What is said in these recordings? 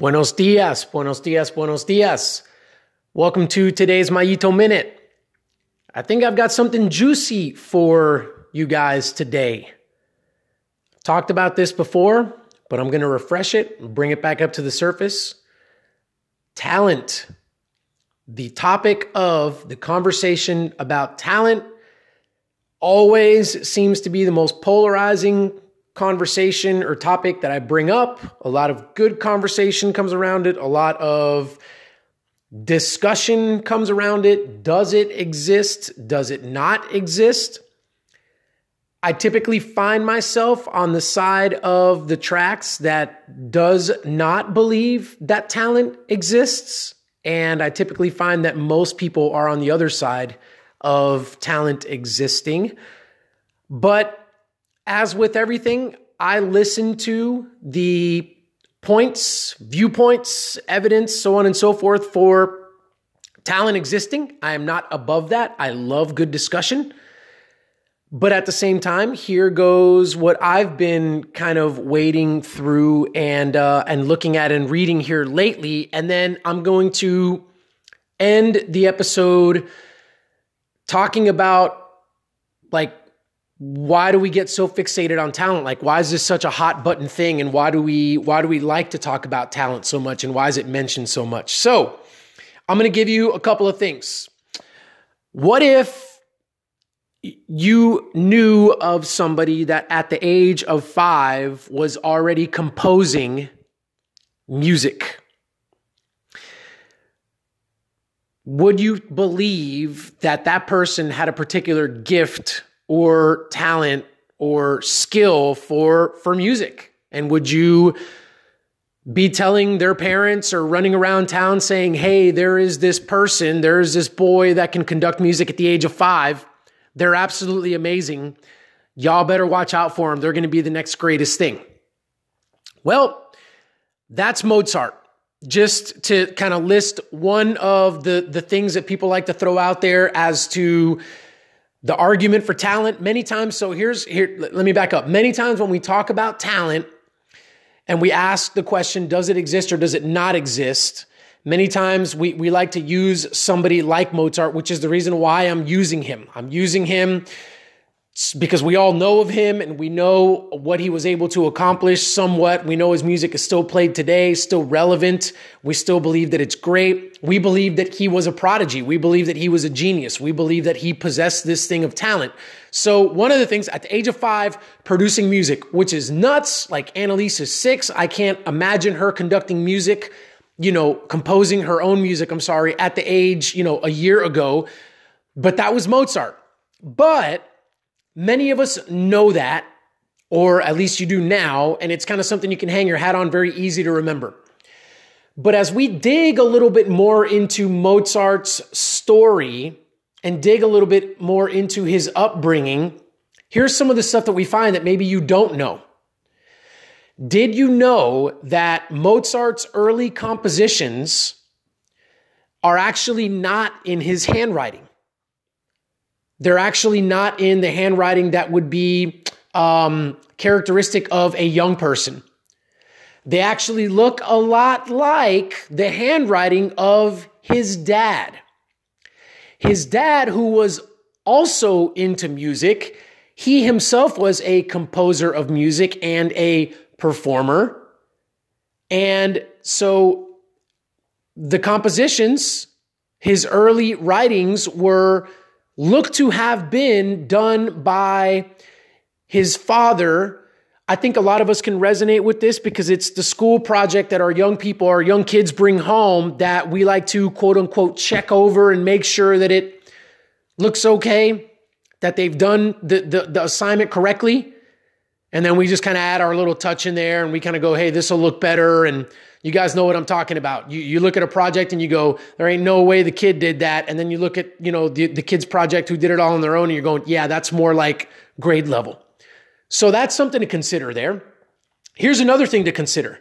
Buenos dias, buenos dias, buenos dias. Welcome to today's Mayito Minute. I think I've got something juicy for you guys today. Talked about this before, but I'm going to refresh it bring it back up to the surface. Talent. The topic of the conversation about talent always seems to be the most polarizing conversation or topic that I bring up. A lot of good conversation comes around it, a lot of discussion comes around it. Does it exist? Does it not exist? I typically find myself on the side of the tracks that does not believe that talent exists. And I typically find that most people are on the other side of talent existing. But as with everything, I listen to the points, viewpoints, evidence, so on and so forth for talent existing. I am not above that. I love good discussion. But at the same time, here goes what I've been kind of wading through and uh, and looking at and reading here lately, and then I'm going to end the episode talking about like why do we get so fixated on talent? Like why is this such a hot button thing? And why do we why do we like to talk about talent so much? And why is it mentioned so much? So i'm going to give you a couple of things. What if you knew of somebody that at the age of 5 was already composing music? Would you believe that that person had a particular gift or talent or skill for for music? And would you be telling their parents or running around town saying hey there is this person there's this boy that can conduct music at the age of 5 they're absolutely amazing. Y'all better watch out for them they're going to be the next greatest thing. Well that's Mozart. Just to kind of list one of the the things that people like to throw out there as to the argument for talent many times. So here's here let me back up. Many times when we talk about talent and we ask the question does it exist or does it not exist? Many times we, we like to use somebody like mozart which is the reason why i'm using him. I'm using him because we all know of him and we know what he was able to accomplish somewhat. We know his music is still played today, still relevant. We still believe that it's great. We believe that he was a prodigy. We believe that he was a genius. We believe that he possessed this thing of talent. So, one of the things at the age of five, producing music, which is nuts, like Annalise is six. I can't imagine her conducting music, you know, composing her own music, I'm sorry, at the age, you know, a year ago. But that was Mozart. But Many of us know that, or at least you do now, and it's kind of something you can hang your hat on, very easy to remember. But as we dig a little bit more into Mozart's story and dig a little bit more into his upbringing, here's some of the stuff that we find that maybe you don't know. Did you know that Mozart's early compositions are actually not in his handwriting? They're actually not in the handwriting that would be um, characteristic of a young person. They actually look a lot like the handwriting of his dad. His dad, who was also into music, he himself was a composer of music and a performer. And so the compositions, his early writings were look to have been done by his father. I think a lot of us can resonate with this because it's the school project that our young people, our young kids bring home that we like to quote unquote check over and make sure that it looks okay, that they've done the, the, the assignment correctly. And then we just kind of add our little touch in there and we kind of go, hey, this will look better. And you guys know what I'm talking about. You, you look at a project and you go, there ain't no way the kid did that. And then you look at, you know, the, the kid's project who did it all on their own and you're going, yeah, that's more like grade level. So that's something to consider there. Here's another thing to consider.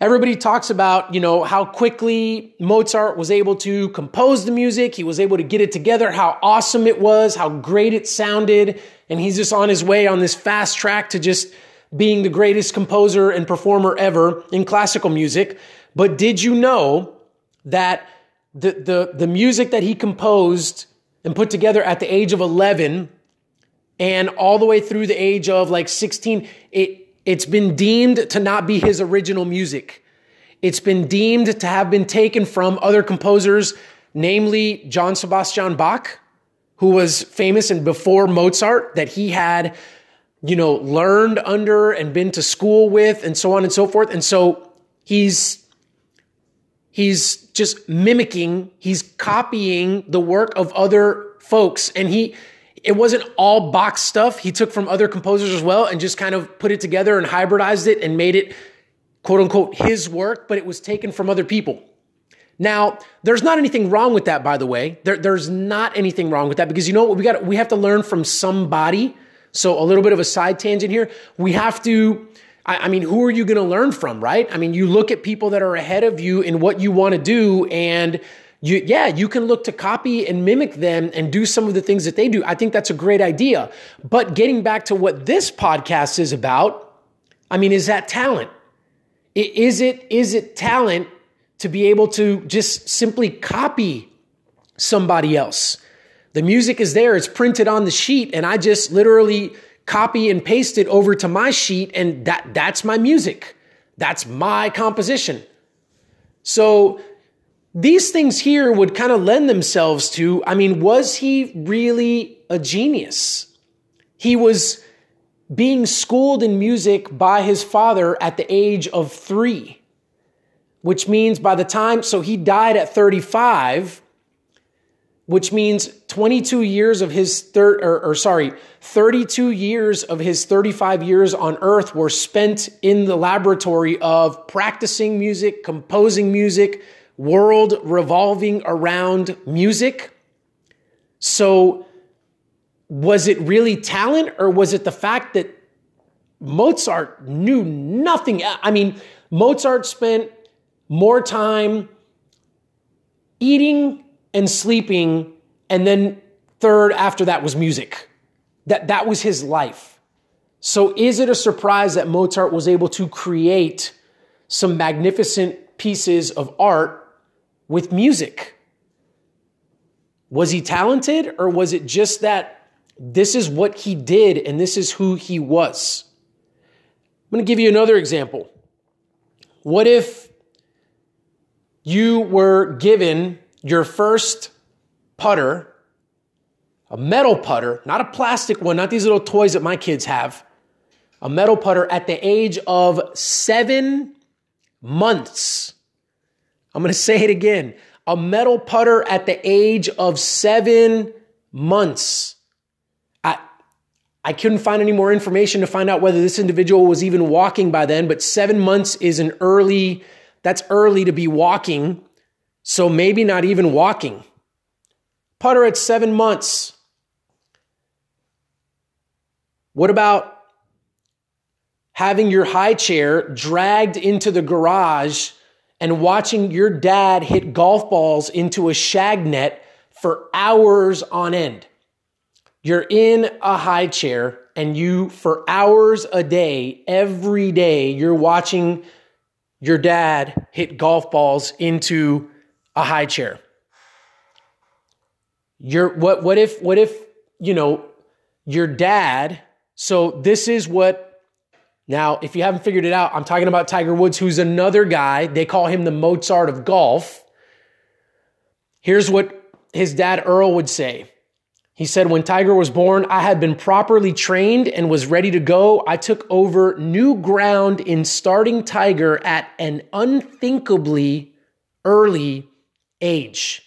Everybody talks about, you know, how quickly Mozart was able to compose the music. He was able to get it together, how awesome it was, how great it sounded. And he's just on his way on this fast track to just being the greatest composer and performer ever in classical music. But did you know that the, the, the music that he composed and put together at the age of 11 and all the way through the age of like 16, it, it's been deemed to not be his original music. It's been deemed to have been taken from other composers, namely John Sebastian Bach, who was famous and before Mozart, that he had, you know, learned under and been to school with and so on and so forth. And so he's, he's just mimicking, he's copying the work of other folks. And he, it wasn't all Bach's stuff. He took from other composers as well and just kind of put it together and hybridized it and made it quote unquote his work, but it was taken from other people. Now, there's not anything wrong with that, by the way. There, there's not anything wrong with that because you know what? We got, we have to learn from somebody. So a little bit of a side tangent here. We have to, I, I mean, who are you going to learn from, right? I mean, you look at people that are ahead of you in what you want to do and you, yeah, you can look to copy and mimic them and do some of the things that they do. I think that's a great idea. But getting back to what this podcast is about, I mean, is that talent? Is it, is it talent to be able to just simply copy somebody else? The music is there, it's printed on the sheet, and I just literally copy and paste it over to my sheet, and that, that's my music. That's my composition. So these things here would kind of lend themselves to I mean, was he really a genius? He was being schooled in music by his father at the age of three, which means by the time, so he died at 35, which means 22 years of his third, or, or, sorry, 32 years of his 35 years on earth were spent in the laboratory of practicing music, composing music, world revolving around music. So, was it really talent or was it the fact that Mozart knew nothing? I mean, Mozart spent more time eating and sleeping, and then third after that was music. That, that was his life. So, is it a surprise that Mozart was able to create some magnificent pieces of art with music? Was he talented or was it just that this is what he did and this is who he was? I'm going to give you another example. What if you were given your first putter, a metal putter, not a plastic one, not these little toys that my kids have, a metal putter at the age of seven months? I'm going to say it again. A metal putter at the age of seven months. I, I couldn't find any more information to find out whether this individual was even walking by then, but seven months is an early, that's early to be walking. So maybe not even walking. Putter at seven months. What about having your high chair dragged into the garage and watching your dad hit golf balls into a shag net for hours on end. You're in a high chair and you, for hours a day, every day, you're watching your dad hit golf balls into a high chair. You're, what, what if, what if, you know, your dad, so this is what now, if you haven't figured it out, I'm talking about Tiger Woods, who's another guy. They call him the Mozart of golf. Here's what his dad Earl would say. He said, When Tiger was born, I had been properly trained and was ready to go. I took over new ground in starting Tiger at an unthinkably early age.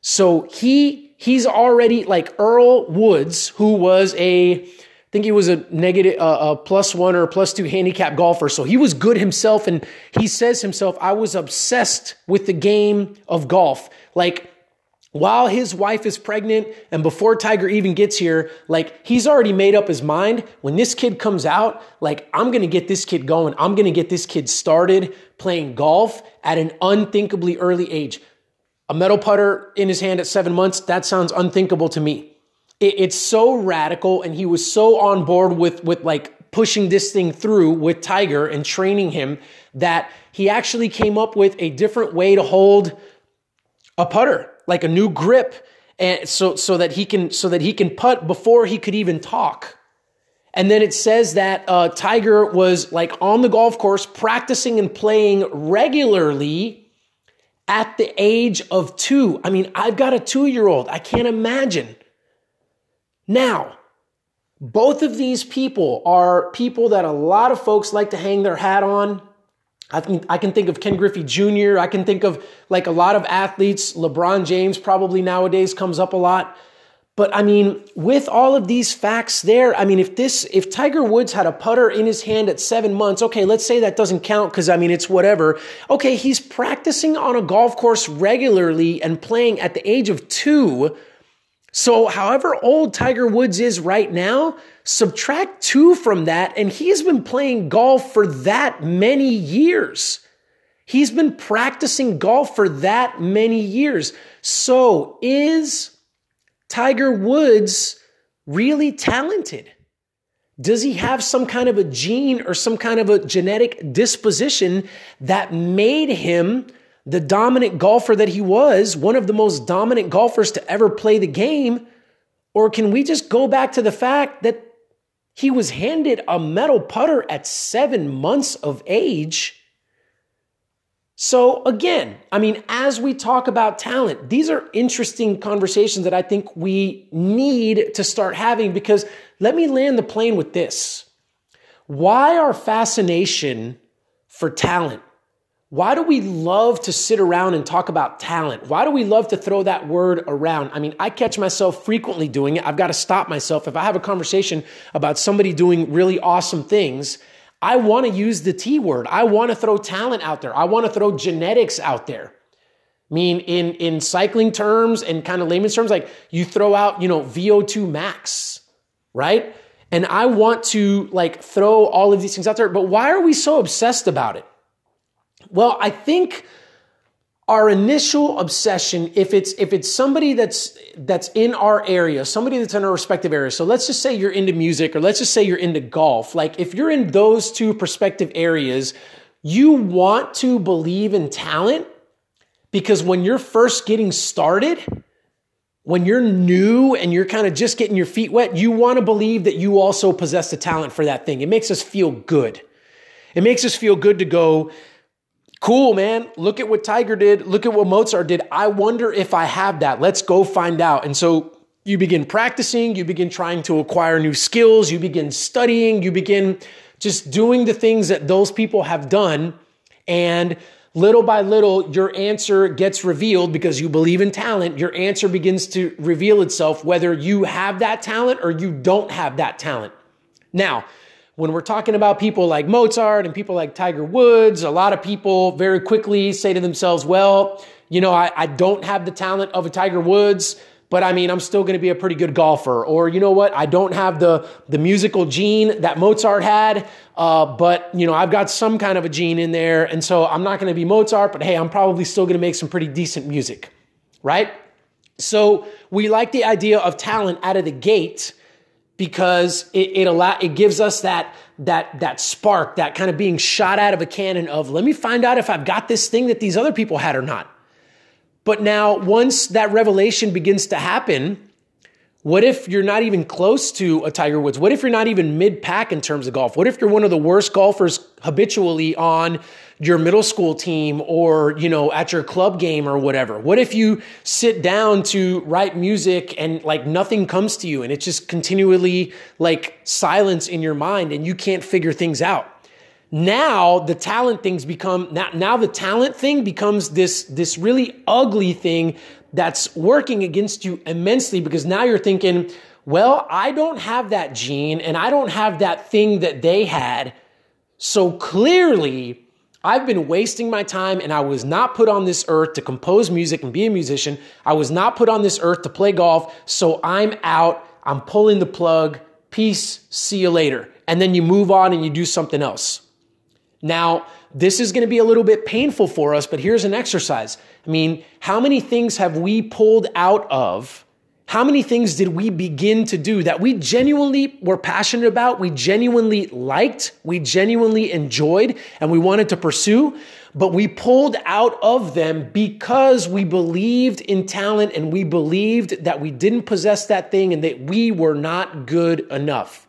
So he he's already like Earl Woods, who was a I think he was a negative, uh, a plus one or plus two handicap golfer. So he was good himself. And he says himself, I was obsessed with the game of golf. Like, while his wife is pregnant and before Tiger even gets here, like he's already made up his mind. When this kid comes out, like I'm to get this kid going. I'm to get this kid started playing golf at an unthinkably early age. A metal putter in his hand at seven months, that sounds unthinkable to me it, it's so radical and he was so on board with with like pushing this thing through with Tiger and training him that he actually came up with a different way to hold a putter, like a new grip, and so so that he can so that he can putt before he could even talk. And then it says that uh, Tiger was like on the golf course practicing and playing regularly at the age of two. I mean, I've got a two year old. I can't imagine. Now, both of these people are people that a lot of folks like to hang their hat on. I can, I can think of Ken Griffey Jr. I can think of like a lot of athletes. LeBron James probably nowadays comes up a lot. But I mean, with all of these facts there, I mean, if this, if Tiger Woods had a putter in his hand at seven months, okay, let's say that doesn't count because I mean, it's whatever. Okay, he's practicing on a golf course regularly and playing at the age of two. So, however old Tiger Woods is right now, subtract two from that, and he's been playing golf for that many years. He's been practicing golf for that many years. So, is Tiger Woods really talented? Does he have some kind of a gene or some kind of a genetic disposition that made him the dominant golfer that he was, one of the most dominant golfers to ever play the game? Or can we just go back to the fact that he was handed a metal putter at seven months of age? So, again, I mean, as we talk about talent, these are interesting conversations that I think we need to start having because let me land the plane with this. Why our fascination for talent? Why do we love to sit around and talk about talent? Why do we love to throw that word around? I mean, I catch myself frequently doing it. I've got to stop myself. If I have a conversation about somebody doing really awesome things, I want to use the T word. I want to throw talent out there. I want to throw genetics out there. I mean, in, in cycling terms and kind of layman's terms, like you throw out, you know, VO2 max, right? And I want to like throw all of these things out there. But why are we so obsessed about it? Well, I think our initial obsession if it's if it's somebody that's that's in our area somebody that's in our respective area. So let's just say you're into music or let's just say you're into golf. Like if you're in those two perspective areas you want to believe in talent because when you're first getting started when you're new and you're kind of just getting your feet wet you want to believe that you also possess the talent for that thing. It makes us feel good. It makes us feel good to go Cool, man. Look at what Tiger did. Look at what Mozart did. I wonder if I have that. Let's go find out. And so you begin practicing, you begin trying to acquire new skills, you begin studying, you begin just doing the things that those people have done. And little by little, your answer gets revealed because you believe in talent. Your answer begins to reveal itself whether you have that talent or you don't have that talent. Now, when we're talking about people like Mozart and people like Tiger Woods, a lot of people very quickly say to themselves, well, you know, I, I don't have the talent of a Tiger Woods, but I mean, I'm still going to be a pretty good golfer. Or you know what? I don't have the the musical gene that Mozart had, uh, but you know, I've got some kind of a gene in there, and so I'm not going to be Mozart. But hey, I'm probably still going to make some pretty decent music, right? So we like the idea of talent out of the gate because it, it allow it gives us that that that spark, that kind of being shot out of a cannon of let me find out if I've got this thing that these other people had or not. But now once that revelation begins to happen, what if you're not even close to a Tiger Woods? What if you're not even mid pack in terms of golf? What if you're one of the worst golfers habitually on your middle school team or, you know, at your club game or whatever? What if you sit down to write music and like nothing comes to you and it's just continually like silence in your mind and you can't figure things out? Now the talent things become now, now the talent thing becomes this this really ugly thing that's working against you immensely because now you're thinking, well, I don't have that gene and I don't have that thing that they had. So clearly, I've been wasting my time and I was not put on this earth to compose music and be a musician. I was not put on this earth to play golf. So I'm out. I'm pulling the plug. Peace. See you later. And then you move on and you do something else. Now, this is going to be a little bit painful for us, but here's an exercise. I mean, how many things have we pulled out of? How many things did we begin to do that we genuinely were passionate about, we genuinely liked, we genuinely enjoyed, and we wanted to pursue, but we pulled out of them because we believed in talent and we believed that we didn't possess that thing and that we were not good enough.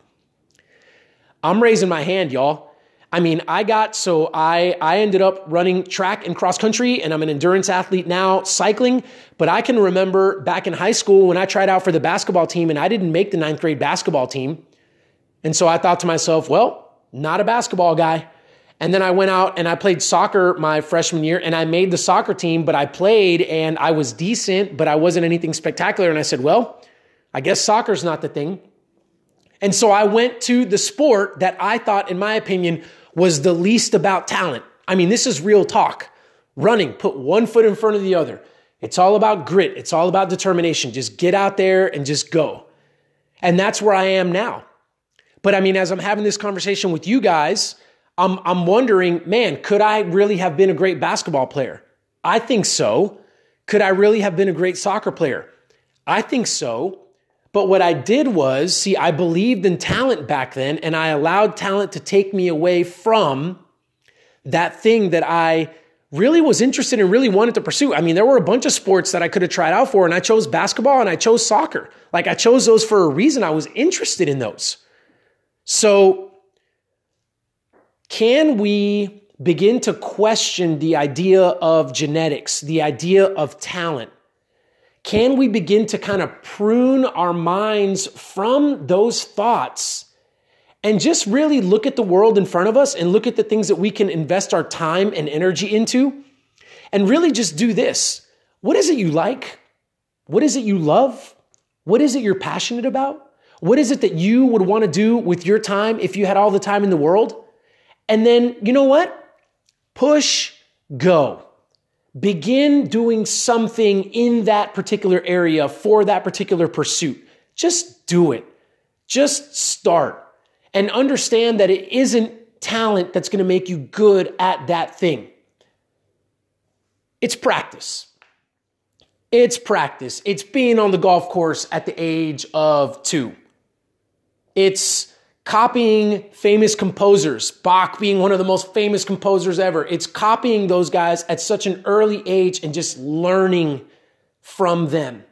I'm raising my hand, y'all. I mean, I got so I I ended up running track and cross country and I'm an endurance athlete now, cycling, but I can remember back in high school when I tried out for the basketball team and I didn't make the ninth grade basketball team. And so I thought to myself, well, not a basketball guy. And then I went out and I played soccer my freshman year and I made the soccer team, but I played and I was decent, but I wasn't anything spectacular. And I said, well, I guess soccer's not the thing. And so I went to the sport that I thought, in my opinion, was the least about talent. I mean, this is real talk. Running, put one foot in front of the other. It's all about grit. It's all about determination. Just get out there and just go. And that's where I am now. But I mean, as I'm having this conversation with you guys, I'm, I'm wondering, man, could I really have been a great basketball player? I think so. Could I really have been a great soccer player? I think so. But what I did was, see, I believed in talent back then, and I allowed talent to take me away from that thing that I really was interested in, really wanted to pursue. I mean, there were a bunch of sports that I could have tried out for, and I chose basketball and I chose soccer. Like, I chose those for a reason. I was interested in those. So, can we begin to question the idea of genetics, the idea of talent? Can we begin to kind of prune our minds from those thoughts and just really look at the world in front of us and look at the things that we can invest our time and energy into and really just do this? What is it you like? What is it you love? What is it you're passionate about? What is it that you would want to do with your time if you had all the time in the world? And then, you know what? Push go. Begin doing something in that particular area for that particular pursuit. Just do it. Just start and understand that it isn't talent that's going to make you good at that thing. It's practice. It's practice. It's being on the golf course at the age of two. It's copying famous composers, Bach being one of the most famous composers ever. It's copying those guys at such an early age and just learning from them.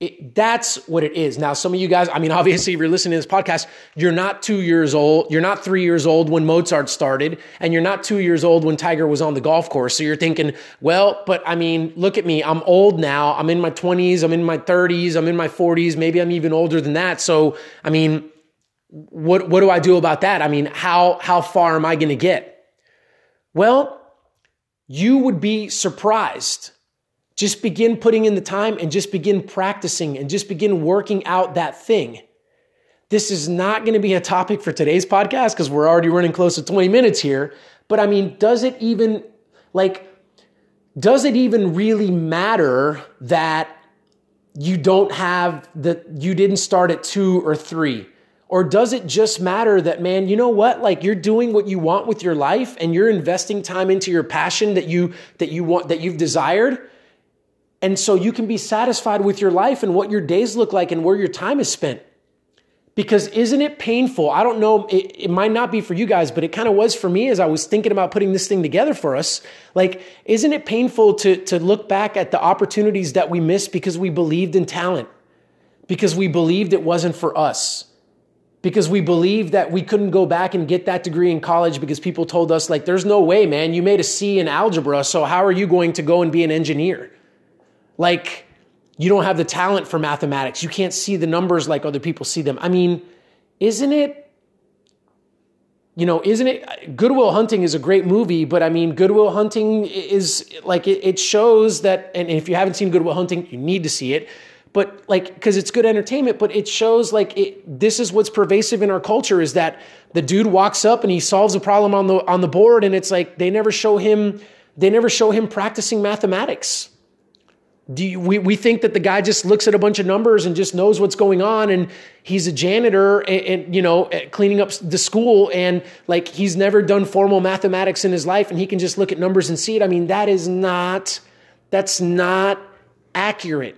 It, that's what it is. Now, some of you guys, I mean, obviously, if you're listening to this podcast, you're not two years old. You're not three years old when Mozart started, and you're not two years old when Tiger was on the golf course. So you're thinking, well, but I mean, look at me. I'm old now. I'm in my 20s. I'm in my 30s. I'm in my 40s. Maybe I'm even older than that. So, I mean, what, what do I do about that? I mean, how, how far am I going to get? Well, you would be surprised. Just begin putting in the time and just begin practicing and just begin working out that thing. This is not going to be a topic for today's podcast because we're already running close to 20 minutes here. But I mean, does it even, like, does it even really matter that you don't have the, you didn't start at two or three? Or does it just matter that, man, you know what? Like you're doing what you want with your life and you're investing time into your passion that you, that you want, that you've desired. And so you can be satisfied with your life and what your days look like and where your time is spent. Because isn't it painful? I don't know, it, it might not be for you guys, but it kind of was for me as I was thinking about putting this thing together for us. Like, isn't it painful to, to look back at the opportunities that we missed because we believed in talent, because we believed it wasn't for us? Because we believed that we couldn't go back and get that degree in college because people told us like there's no way man. You made a c in algebra so how are you going to go and be an engineer? Like you don't have the talent for mathematics. You can't see the numbers like other people see them. I mean isn't it you know isn't it Good Will Hunting is a great movie but i mean Good Will Hunting is like it, it shows that and if you haven't seen Good Will Hunting you need to see it but like because it's good entertainment but it shows like it, this is what's pervasive in our culture is that the dude walks up and he solves a problem on the on the board and it's like they never show him they never show him practicing mathematics. Do you, we, we think that the guy just looks at a bunch of numbers and just knows what's going on and he's a janitor and, and you know cleaning up the school and like he's never done formal mathematics in his life and he can just look at numbers and see it. I mean that is not that's not accurate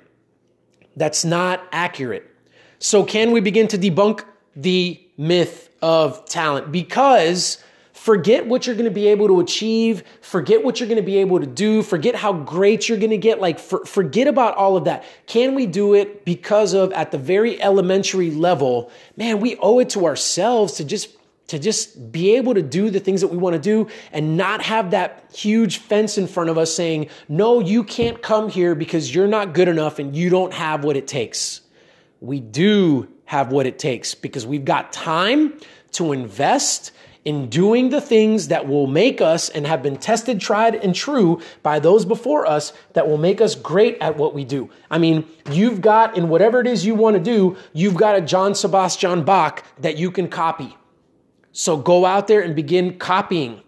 That's not accurate. So, can we begin to debunk the myth of talent? Because forget what you're going to be able to achieve, forget what you're going to be able to do, forget how great you're going to get. Like, for, forget about all of that. Can we do it because of at the very elementary level, man, we owe it to ourselves to just to just be able to do the things that we want to do and not have that huge fence in front of us saying, no, you can't come here because you're not good enough and you don't have what it takes. We do have what it takes because we've got time to invest in doing the things that will make us and have been tested, tried, and true by those before us that will make us great at what we do. I mean, you've got in whatever it is you want to do, you've got a John Sebastian Bach that you can copy. So go out there and begin copying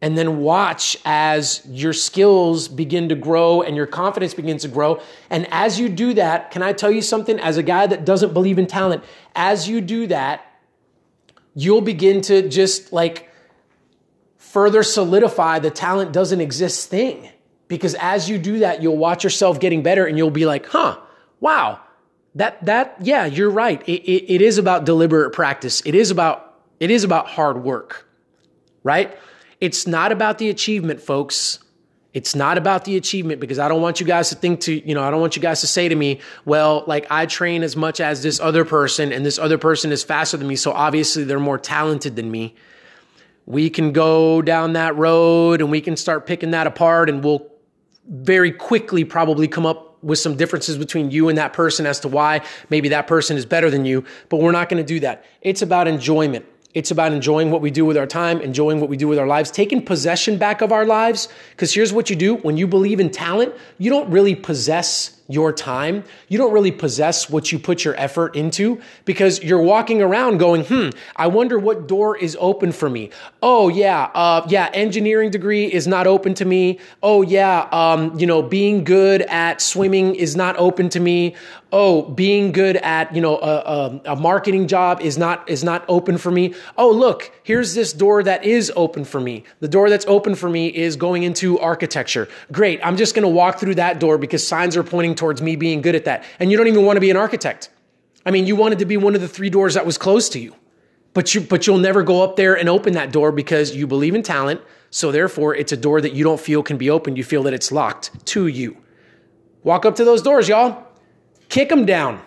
and then watch as your skills begin to grow and your confidence begins to grow. And as you do that, can I tell you something? As a guy that doesn't believe in talent, as you do that, you'll begin to just like further solidify the talent doesn't exist thing. Because as you do that, you'll watch yourself getting better and you'll be like, huh, wow, that, that, yeah, you're right. It, it, it is about deliberate practice. It is about, it is about hard work, right? It's not about the achievement, folks. It's not about the achievement because I don't want you guys to think to, you know, I don't want you guys to say to me, well, like I train as much as this other person and this other person is faster than me. So obviously they're more talented than me. We can go down that road and we can start picking that apart and we'll very quickly probably come up with some differences between you and that person as to why maybe that person is better than you, but we're not going to do that. It's about enjoyment. It's about enjoying what we do with our time, enjoying what we do with our lives, taking possession back of our lives. Because here's what you do when you believe in talent, you don't really possess your time. You don't really possess what you put your effort into because you're walking around going, hmm, I wonder what door is open for me. Oh, yeah, uh, yeah, engineering degree is not open to me. Oh, yeah, um, you know, being good at swimming is not open to me. Oh, being good at, you know, a, a, a marketing job is not, is not open for me. Oh, look, here's this door that is open for me. The door that's open for me is going into architecture. Great. I'm just going to walk through that door because signs are pointing towards me being good at that. And you don't even want to be an architect. I mean, you wanted to be one of the three doors that was closed to you. But you but you'll never go up there and open that door because you believe in talent. So therefore, it's a door that you don't feel can be opened. You feel that it's locked to you. Walk up to those doors, y'all. Kick them down.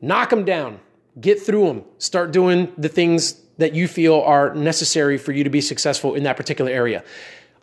Knock them down. Get through them. Start doing the things that you feel are necessary for you to be successful in that particular area.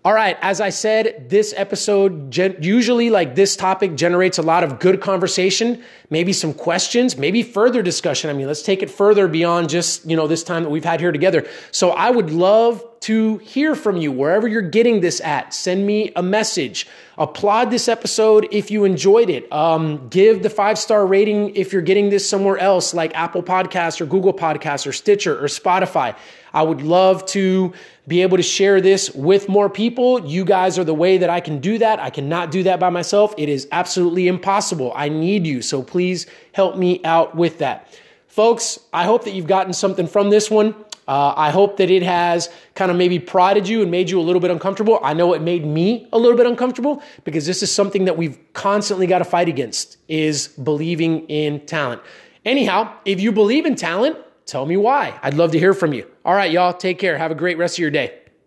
All right, as I said, this episode gen- usually like this topic generates a lot of good conversation, maybe some questions, maybe further discussion. I mean, let's take it further beyond just, you know, this time that we've had here together. So I would love to hear from you wherever you're getting this at. Send me a message. Applaud this episode if you enjoyed it. Um, give the five star rating if you're getting this somewhere else, like Apple Podcasts or Google Podcasts or Stitcher or Spotify. I would love to be able to share this with more people. You guys are the way that I can do that. I cannot do that by myself. It is absolutely impossible. I need you. So please help me out with that. Folks, I hope that you've gotten something from this one. Uh, I hope that it has kind of maybe prodded you and made you a little bit uncomfortable. I know it made me a little bit uncomfortable because this is something that we've constantly got to fight against is believing in talent. Anyhow, if you believe in talent, tell me why. I'd love to hear from you. All right, y'all, take care. Have a great rest of your day.